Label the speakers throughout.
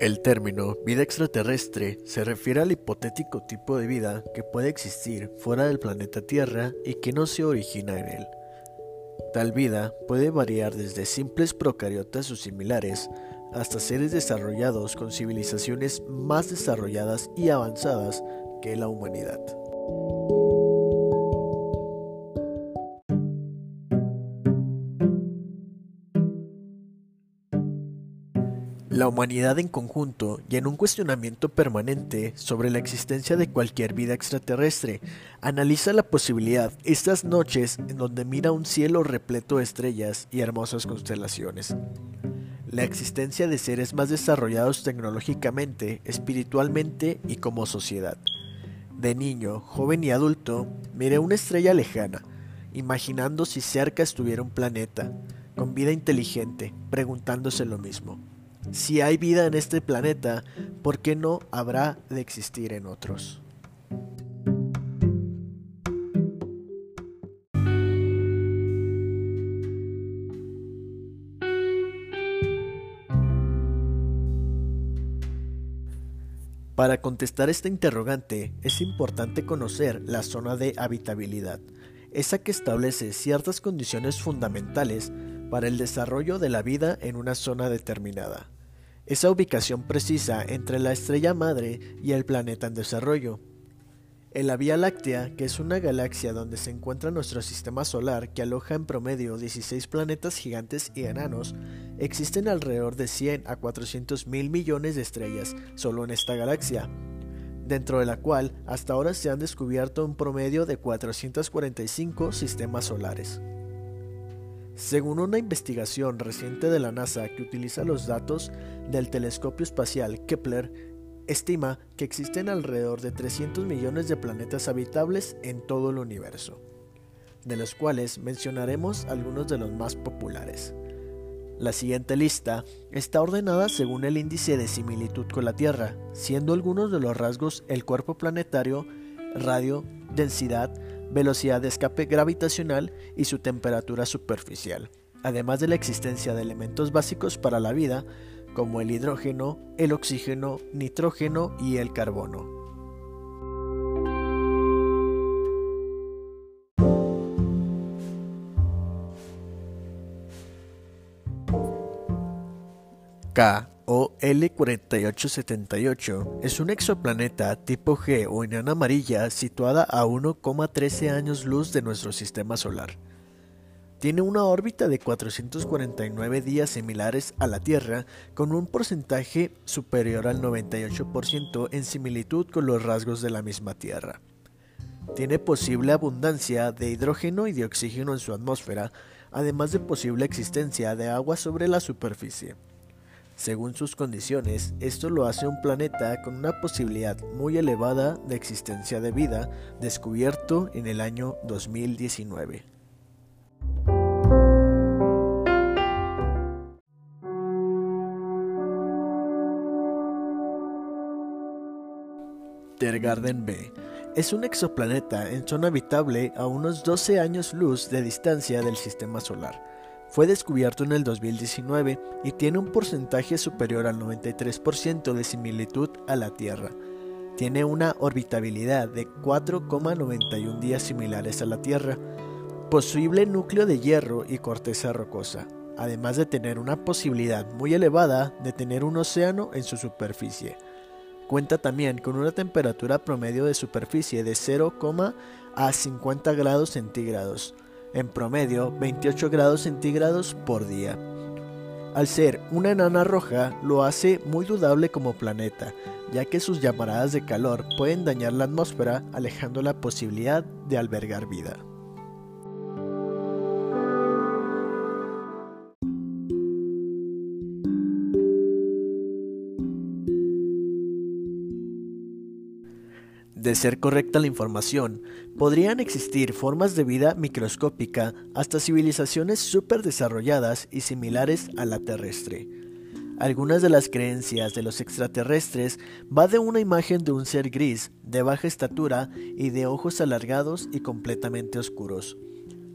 Speaker 1: El término vida extraterrestre se refiere al hipotético tipo de vida que puede existir fuera del planeta Tierra y que no se origina en él. Tal vida puede variar desde simples procariotas o similares hasta seres desarrollados con civilizaciones más desarrolladas y avanzadas que la humanidad. La humanidad en conjunto y en un cuestionamiento permanente sobre la existencia de cualquier vida extraterrestre, analiza la posibilidad estas noches en donde mira un cielo repleto de estrellas y hermosas constelaciones. La existencia de seres más desarrollados tecnológicamente, espiritualmente y como sociedad. De niño, joven y adulto, miré una estrella lejana, imaginando si cerca estuviera un planeta, con vida inteligente, preguntándose lo mismo. Si hay vida en este planeta, ¿por qué no habrá de existir en otros? Para contestar esta interrogante es importante conocer la zona de habitabilidad, esa que establece ciertas condiciones fundamentales para el desarrollo de la vida en una zona determinada. Esa ubicación precisa entre la estrella madre y el planeta en desarrollo. En la Vía Láctea, que es una galaxia donde se encuentra nuestro sistema solar que aloja en promedio 16 planetas gigantes y enanos, existen alrededor de 100 a 400 mil millones de estrellas solo en esta galaxia, dentro de la cual hasta ahora se han descubierto un promedio de 445 sistemas solares. Según una investigación reciente de la NASA que utiliza los datos del telescopio espacial Kepler, estima que existen alrededor de 300 millones de planetas habitables en todo el universo, de los cuales mencionaremos algunos de los más populares. La siguiente lista está ordenada según el índice de similitud con la Tierra, siendo algunos de los rasgos el cuerpo planetario, radio, densidad, velocidad de escape gravitacional y su temperatura superficial, además de la existencia de elementos básicos para la vida como el hidrógeno, el oxígeno, nitrógeno y el carbono. K o L4878 es un exoplaneta tipo G o enana amarilla situada a 1,13 años luz de nuestro sistema solar. Tiene una órbita de 449 días similares a la Tierra, con un porcentaje superior al 98% en similitud con los rasgos de la misma Tierra. Tiene posible abundancia de hidrógeno y de oxígeno en su atmósfera, además de posible existencia de agua sobre la superficie. Según sus condiciones, esto lo hace un planeta con una posibilidad muy elevada de existencia de vida, descubierto en el año 2019. Tergarden B es un exoplaneta en zona habitable a unos 12 años luz de distancia del sistema solar fue descubierto en el 2019 y tiene un porcentaje superior al 93% de similitud a la Tierra. Tiene una orbitabilidad de 4,91 días similares a la Tierra, posible núcleo de hierro y corteza rocosa, además de tener una posibilidad muy elevada de tener un océano en su superficie. Cuenta también con una temperatura promedio de superficie de 0, a 50 grados centígrados, en promedio 28 grados centígrados por día. Al ser una enana roja, lo hace muy dudable como planeta, ya que sus llamaradas de calor pueden dañar la atmósfera, alejando la posibilidad de albergar vida. De ser correcta la información, podrían existir formas de vida microscópica hasta civilizaciones súper desarrolladas y similares a la terrestre. Algunas de las creencias de los extraterrestres va de una imagen de un ser gris, de baja estatura y de ojos alargados y completamente oscuros.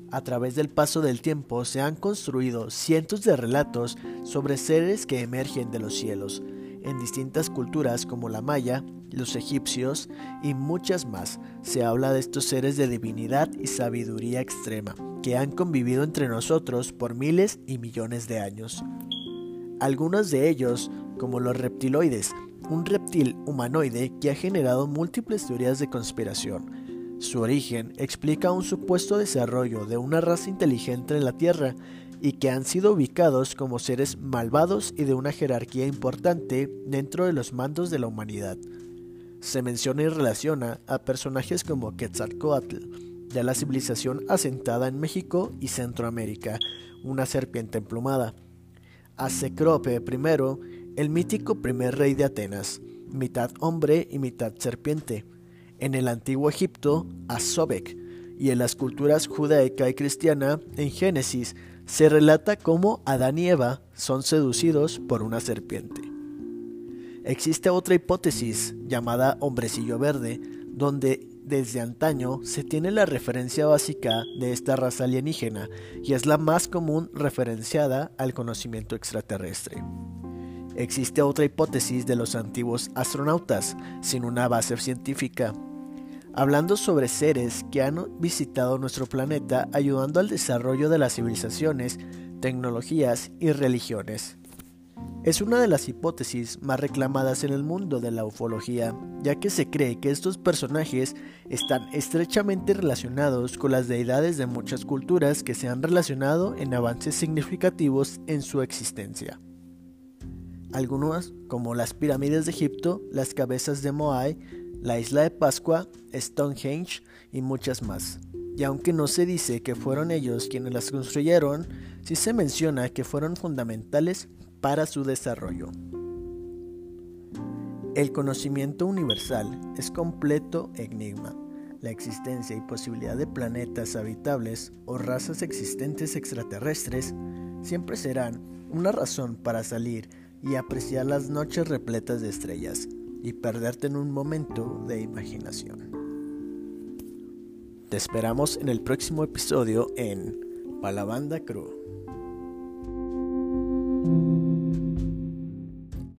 Speaker 1: A través del paso del tiempo se han construido cientos de relatos sobre seres que emergen de los cielos, en distintas culturas como la maya, los egipcios y muchas más. Se habla de estos seres de divinidad y sabiduría extrema, que han convivido entre nosotros por miles y millones de años. Algunos de ellos, como los reptiloides, un reptil humanoide que ha generado múltiples teorías de conspiración. Su origen explica un supuesto desarrollo de una raza inteligente en la Tierra y que han sido ubicados como seres malvados y de una jerarquía importante dentro de los mandos de la humanidad. Se menciona y relaciona a personajes como Quetzalcoatl, de la civilización asentada en México y Centroamérica, una serpiente emplumada, a Cecrope I, el mítico primer rey de Atenas, mitad hombre y mitad serpiente, en el antiguo Egipto a Sobek, y en las culturas judaica y cristiana, en Génesis, se relata cómo Adán y Eva son seducidos por una serpiente. Existe otra hipótesis llamada hombrecillo verde, donde desde antaño se tiene la referencia básica de esta raza alienígena y es la más común referenciada al conocimiento extraterrestre. Existe otra hipótesis de los antiguos astronautas, sin una base científica, hablando sobre seres que han visitado nuestro planeta ayudando al desarrollo de las civilizaciones, tecnologías y religiones. Es una de las hipótesis más reclamadas en el mundo de la ufología, ya que se cree que estos personajes están estrechamente relacionados con las deidades de muchas culturas que se han relacionado en avances significativos en su existencia. Algunos, como las pirámides de Egipto, las cabezas de Moai, la isla de Pascua, Stonehenge y muchas más. Y aunque no se dice que fueron ellos quienes las construyeron, sí se menciona que fueron fundamentales para su desarrollo. El conocimiento universal es completo enigma. La existencia y posibilidad de planetas habitables o razas existentes extraterrestres siempre serán una razón para salir y apreciar las noches repletas de estrellas y perderte en un momento de imaginación. Te esperamos en el próximo episodio en Palabanda Crew.